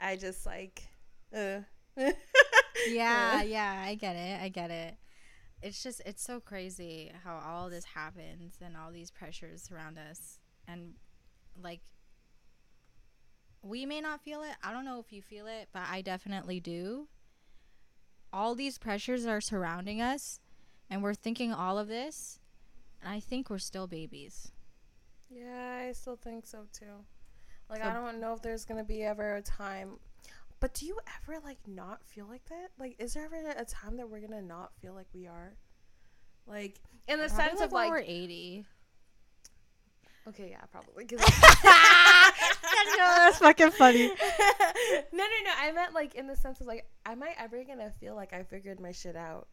I just like uh Yeah, yeah, I get it. I get it. It's just it's so crazy how all this happens and all these pressures surround us and like we may not feel it. I don't know if you feel it, but I definitely do. All these pressures are surrounding us and we're thinking all of this I think we're still babies. Yeah, I still think so too. Like So- I don't know if there's gonna be ever a time. But do you ever like not feel like that? Like, is there ever a time that we're gonna not feel like we are? Like in the sense of like, we're 80. okay, yeah, probably. 'cause- that's fucking funny. no, no, no. I meant like in the sense of like, am I ever gonna feel like I figured my shit out?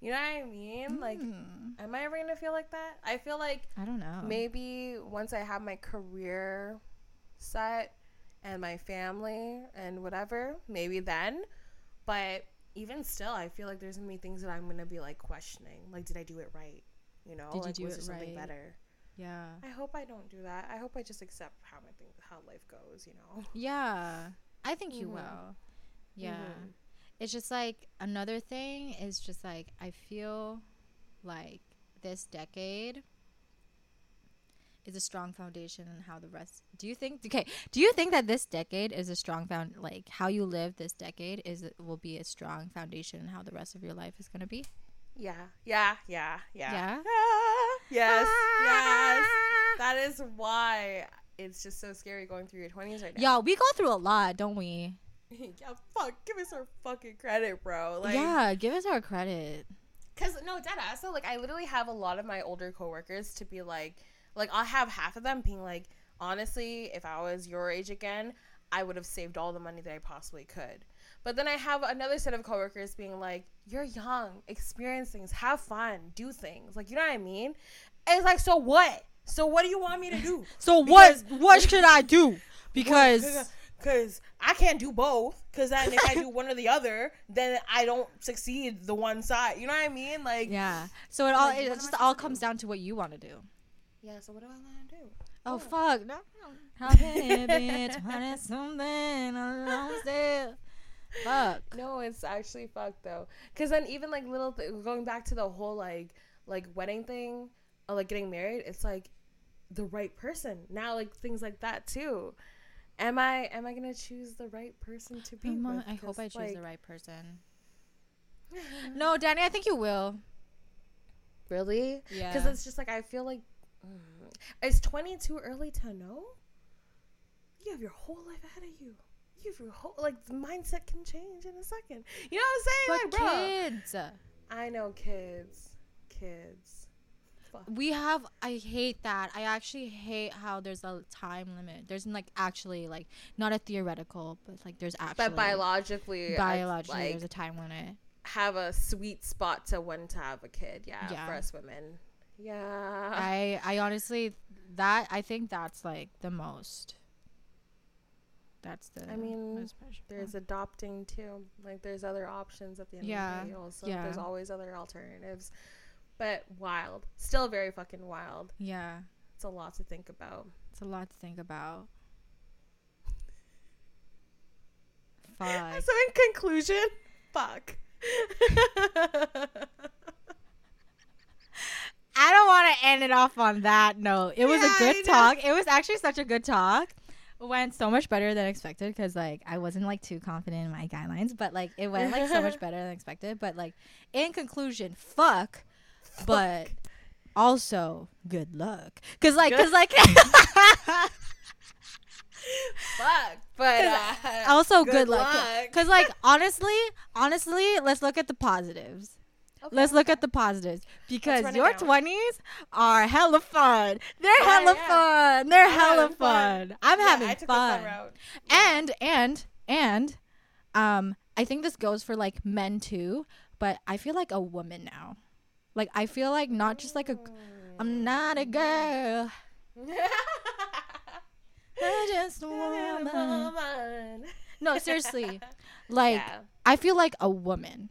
You know what I mean? Like, Hmm. am I ever gonna feel like that? I feel like I don't know. maybe once I have my career set and my family and whatever, maybe then. But even still, I feel like there's gonna be things that I'm gonna be like questioning. Like, did I do it right? You know, Did you like do was it there something right? better? Yeah. I hope I don't do that. I hope I just accept how my thing, how life goes. You know. Yeah. I think you Mhm. will. Yeah. Mhm. It's just like another thing is just like I feel like this decade is a strong foundation in how the rest do you think okay do you think that this decade is a strong found like how you live this decade is will be a strong foundation in how the rest of your life is going to be Yeah. Yeah. Yeah. Yeah. Yeah? Ah, yes. Yes. That is why it's just so scary going through your twenties right now. yeah we go through a lot don't we yeah. Fuck. Give us our fucking credit, bro. Like. yeah give us our credit Cause no, dead ass. So like, I literally have a lot of my older coworkers to be like, like I'll have half of them being like, honestly, if I was your age again, I would have saved all the money that I possibly could. But then I have another set of coworkers being like, you're young, experience things, have fun, do things. Like, you know what I mean? And it's like, so what? So what do you want me to do? so Because- what what should i do because Because I can't do both. Because then if I do one or the other, then I don't succeed the one side. You know what I mean? Like, yeah so it all Like, it just all comes down to what you want to do yeah. So what do I want to do? Oh Yeah. fuck! No, how can it be twenty something alone still? Fuck. No, it's actually fucked though. Cause then even like little th- going back to the whole like like wedding thing, or like getting married, it's like the right person now. Like things like that too. Am I am I gonna choose the right person to be with? I hope I choose like, the right person. No, Danny, I think you will. Really? Yeah. Because it's just like I feel like mm, is twenty too early to know? You have your whole life ahead of you. You have your whole like the mindset can change in a second. You know what I'm But saying? like, bro. kids, I know kids. Kids. Fuck. we have. I hate that. I actually hate how there's a time limit. There's like actually like not a theoretical, but like there's actually But biologically, biologically like, there's a time limit. have a sweet spot to when to have a kid. Yeah, Yeah. for us women. Yeah. I I honestly that I think that's like the most. That's the. I mean, there's adopting too. Like there's other options at the end Yeah, of the day. Also, yeah. there's always other alternatives. But wild, still very fucking wild. yeah. It's a lot to think about. It's a lot to think about. Fuck. So in conclusion, fuck. I don't want to end it off on that note. It was Yeah, a good talk. It was actually such a good talk. It went so much better than expected because like I wasn't like too confident in my guidelines, but like it went like so much better than expected. But like in conclusion, fuck, but also good luck. Cause like, cause like, fuck. But uh, also good, good luck. luck. Cause like honestly, honestly, let's look at the positives. Okay. Let's look at the positives because your twenties are hella fun. They're Yeah, hella yeah. fun. They're I'm hella fun. fun. I'm Yeah, having fun. fun. And and and um I think this goes for like men too, but I feel like a woman now. Like I feel like not just like a I'm not a girl. I'm just a woman. No, seriously. Like yeah. I feel like a woman.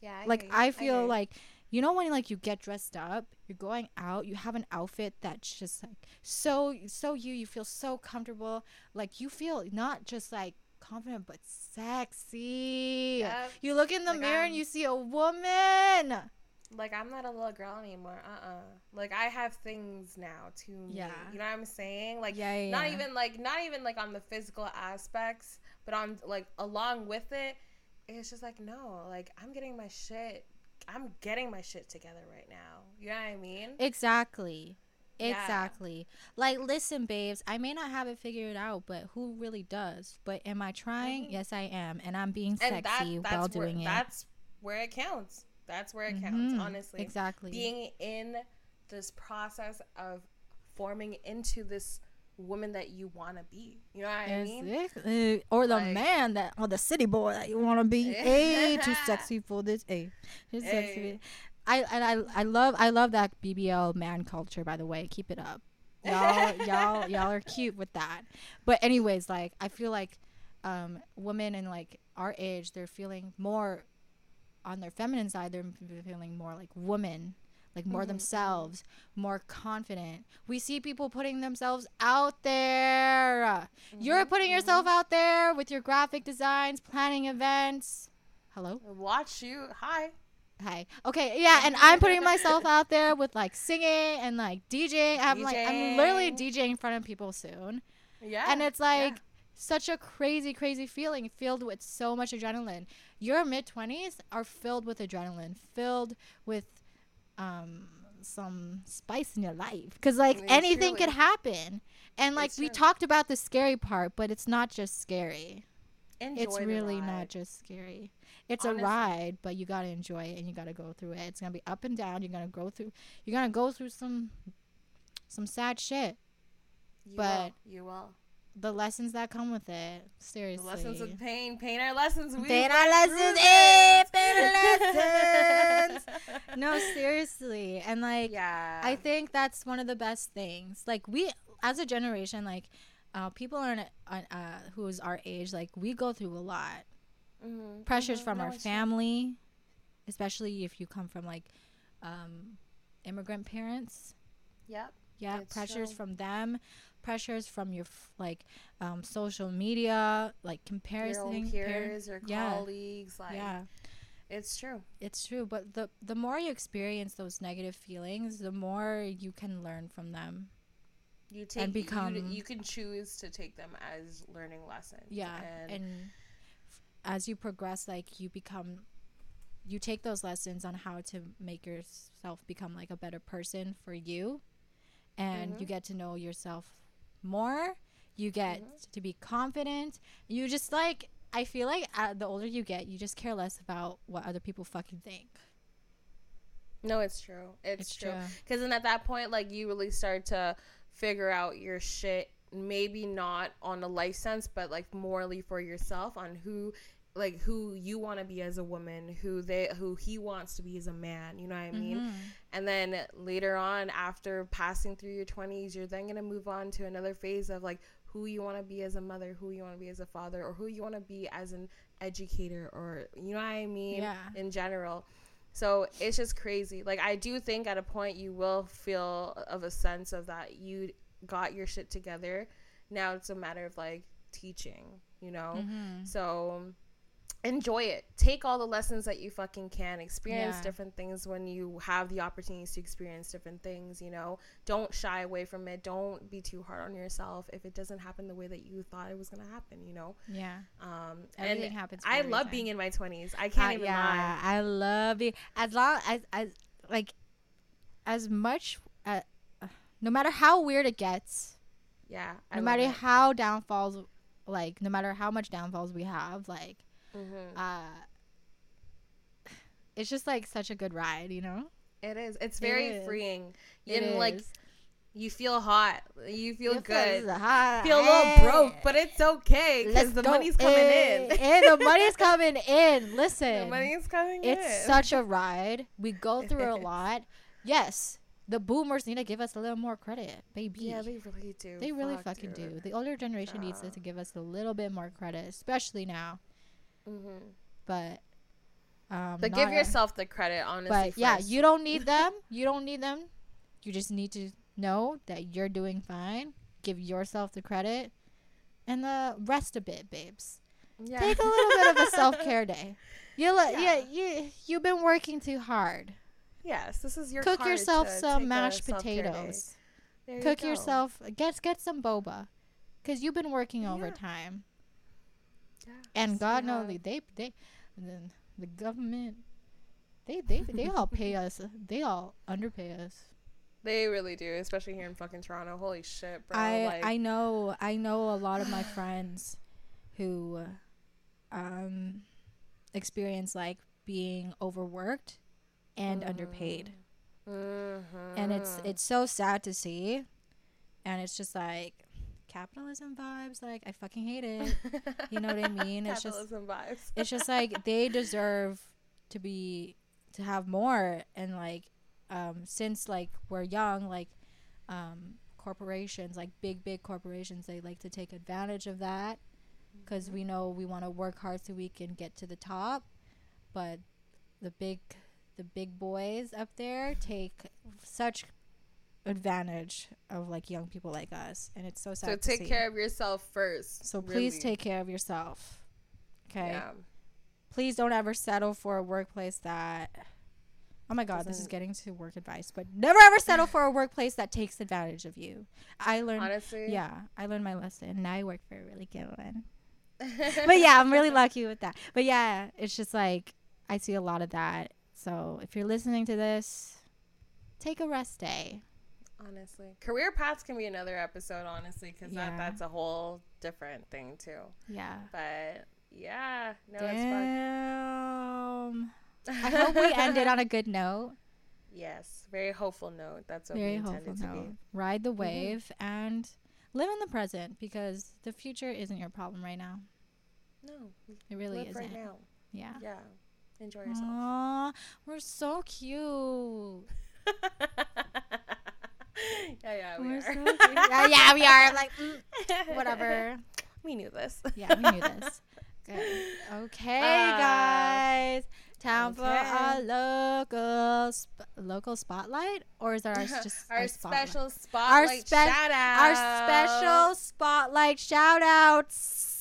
Yeah. like. I feel you. like you know when like you get dressed up, you're going out, you have an outfit that's just like so so you you feel so comfortable, like you feel not just like confident but sexy. Yep. You look in the Like, mirror and I'm- you see a woman. Like I'm not a little girl anymore. Uh uh Like I have things now to me. Yeah. You know what I'm saying? Like Yeah, yeah, not yeah. even like not even like on the physical aspects, but on like along with it, it's just like no, like I'm getting my shit. I'm getting my shit together right now. You know what I mean? Exactly. Yeah. Exactly. Like, listen, babes, I may not have it figured out, but who really does? But am I trying? Mhm. Yes, I am. And I'm being And that, sexy that's while where, doing it. That's where it counts. That's where it counts. Mhm. Honestly, Exactly. being in this process of forming into this woman that you want to be. You know what I mean? Exactly. Or the Like- man that, or the city boy that you want to be. hey, too sexy for this. Hey, too Hey. sexy. I and I I love I love that BBL man culture. By the way, keep it up. Y'all y'all y'all are cute with that. But anyways, like I feel like um women in like our age, they're feeling more on their feminine side. They're feeling more like women. Like more mm-hmm. themselves, more confident. We see people putting themselves out there. You're mm-hmm. putting mm-hmm. yourself out there with your graphic designs, planning events. Hello? Watch you. Hi. Hi. Okay, yeah, and I'm putting myself out there with like singing and like DJing. I'm like I'm literally DJing. DJing in front of people soon. Yeah. And it's like such a crazy, crazy feeling filled with so much adrenaline. Your mid 20s are filled with adrenaline, filled with um some spice in your life because like Yeah, anything truly. could happen and like It's we true. talked about the scary part but it's not just scary Enjoy it's really ride. not just scary it's Honestly. a ride but you gotta enjoy it and you gotta go through it it's gonna be up and down you're gonna go through you're gonna go through some some sad shit You but- will. you will. The lessons that come with it The seriously lessons of pain. Pain are lessons. We Pain went are lessons, eh, pain are lessons. no seriously and like yeah. I think that's one of the best things. Like we, as a generation, like uh, people are uh, uh, who's our age, like we go through a lot. Mhm, Pressures mhm. from No, our it's true. family, especially if you come from like um, immigrant parents. Yep. Yeah, pressures true. from them, pressures from your f- like um, social media, like Your comparison. peers, your yeah. colleagues. Like, yeah. it's true. It's true, but the the more you experience those negative feelings, the more you can learn from them. You take and become- You, you can choose to take them as learning lessons. Yeah, And, and, as you progress, like you become, you take those lessons on how to make yourself become like a better person for you, and you get to know yourself more. You get to be confident. You just like I feel like uh, the older you get, you just care less about what other people fucking think. no, it's true. It's, It's true. true. Because then at that point, like you really start to figure out your shit. Maybe not on a life sense, but like morally for yourself on who, like who you want to be as a woman, who they, who he wants to be as a man. You know what I mean? Mm-hmm. And then later on, after passing through your 20s, you're then going to move on to another phase of like who you want to be as a mother, who you want to be as a father, or who you want to be as an educator, or you know what I mean? Yeah. In general. So it's just crazy. Like, I do think at a point you will feel of a sense of that you got your shit together. Now it's a matter of like teaching, you know? Mm-hmm. So enjoy it. Take all the lessons that you fucking can. Experience Yeah. different things when you have the opportunities to experience different things, you know. Don't shy away from it. Don't be too hard on yourself if it doesn't happen the way that you thought it was going to happen, you know. Yeah. Um Everything and happens I love being in my 20s. I can't Uh, even yeah, I love it. As long as as like as much uh, uh, no matter how weird it gets. Yeah. I no matter it. how downfalls like no matter how much downfalls we have, like Mhm. uh it's just like such a good ride, you know? It is. It's very is. freeing. It and like you feel hot. You feel It good. hot. Feel a little Hey. broke, but it's okay because the go. money's coming Hey, in. hey, the money's coming in. Listen. the money's coming in. It's such a ride. We go through a lot. Yes, the boomers need to give us a little more credit, baby. Yeah, they really do. They really Fuck, fucking dude. do. The older generation needs Yeah. to give us a little bit more credit, especially now. Mhm. But um, But give a- yourself the credit, honestly. But yeah, you don't need them. You don't need them. You just need to know that you're doing fine. Give yourself the credit, and uh, rest a bit, babes. yeah. Take a little bit of a self care day. You li- Yeah. yeah. you you've been working too hard. Yes, this is your Cook yourself some mashed potatoes. You Cook go. yourself. Get get some boba, cause you've been working Yeah. overtime. Yeah, And God how- knows they they they the, the government they they they all pay us. They all underpay us. They really do, especially here in fucking Toronto. Holy shit, bro! I like, I know I know a lot of my friends who um experience like being overworked and underpaid. And it's it's so sad to see. And it's just like capitalism vibes. Like I fucking hate it. You know what I mean? It's just vibes. it's just like they deserve to be to have more and like um since like we're young like um corporations like big big corporations they like to take advantage of that because we know we want to work hard so we can get to the top but the big the big boys up there take such advantage of like young people like us and it's so sad so take see. care of yourself first. so please take care of yourself okay Yeah. please don't ever settle for a workplace that oh my god this is getting to work advice but never ever settle for a workplace that takes advantage of you i learned Honestly. yeah i learned my lesson and i work for a really good one but yeah i'm really lucky with that but yeah it's just like i see a lot of that so if you're listening to this take a rest day honestly, career paths can be another episode. Honestly, because Yeah. that that's a whole different thing too. yeah But yeah, no, it's fun. I hope we ended on a good note yes, very hopeful note. That's what very we intended to note. be. Mm-hmm. Ride the wave and live in the present because the future isn't your problem right now. No, It really isn't. right now. Yeah. Yeah, enjoy yourself. Aw, we're so cute. yeah, yeah, we We're are. so yeah, yeah, we are. I'm like, mm, whatever. We knew this. Yeah, we knew this. Good. Okay, Ah, guys. Time for okay. a local sp- local spotlight, or is there our, just our, spotlight? special spotlight spe- shout out. our special spotlight shout outs.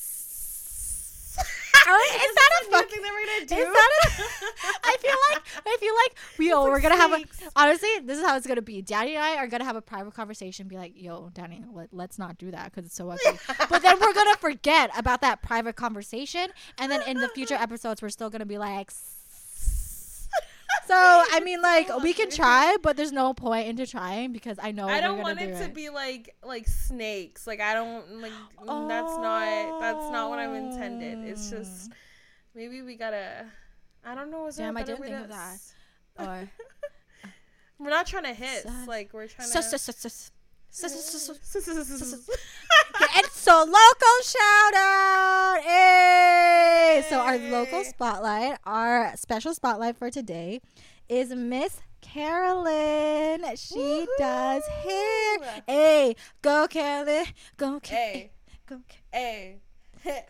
Is that a fucking thing that we're gonna Is do? that a, I feel like I feel like we like we're gonna have a honestly this is how it's gonna be. Danny and I are gonna have a private conversation. Be like, yo, Danny, let, let's not do that because it's so ugly. but then we're gonna forget about that private conversation, and then in the future episodes, we're still gonna be like. So I mean, like so we can try, but there's no point into trying because I know I don't want do it it. to be like like snakes. Like I don't like that's not that's not what I'm intended. It's just oh. maybe we gotta. I don't know. Is there Damn, I didn't think to of that. Or We're not trying to hit. Like we're trying to. Sus- sus- sus- sus- sus- Sus- it's so local shout out. Hey! So our local spotlight, our special spotlight for today is Miss Carolyn. She does hair. Woohoo! Hey, go Carolyn. Go Ca- Hey, Go Ca- hey, hey,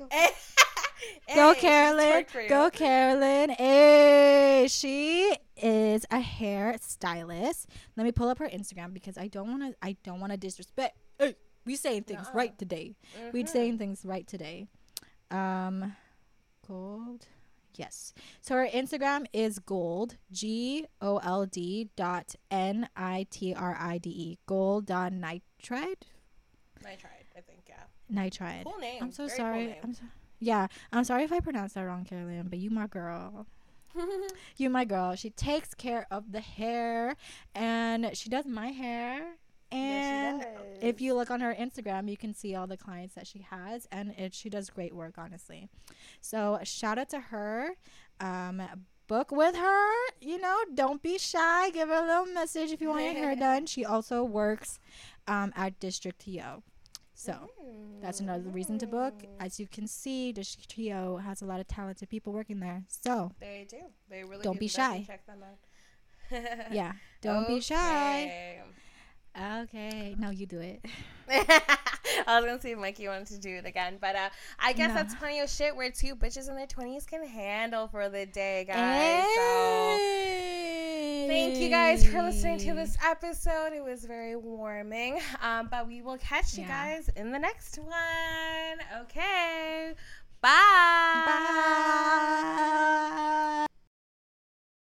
Go Carolyn. twerk for you. Go Carolyn. Hey, she is a hair stylist. Let me pull up her Instagram because I don't want to. I don't want to disrespect. Hey, we saying things Nuh-uh. right today. We Mhm. saying things right today. Um, gold. Yes. So her Instagram is gold. G O L D dot N I T R I D E. Gold dot nitride. Nitride. I think yeah. Nitride. Cool name. I'm so Very cool sorry. name. I'm so, yeah, I'm sorry if I pronounced that wrong, Carolyn, but you my girl. You my girl. She takes care of the hair and she does my hair. And Yes, if you look on her Instagram, you can see all the clients that she has and it she does great work, honestly. So shout out to her. Um book with her, you know, don't be shy. Give her a little message if you want your hair done. She also works um, at District TO. So that's another reason to book. As you can see, District TO has a lot of talented people working there. So They do. They really Don't do. be shy. Check them out. yeah, don't be shy. Okay. Okay, no, you do it. I was gonna see if Mikey wanted to do it again, but uh, I guess No. that's plenty of shit where two bitches in their twenties can handle for the day, guys. So thank you guys for listening to this episode. It was very warming. Um, but we will catch you Yeah. guys in the next one. Okay. Bye. Bye.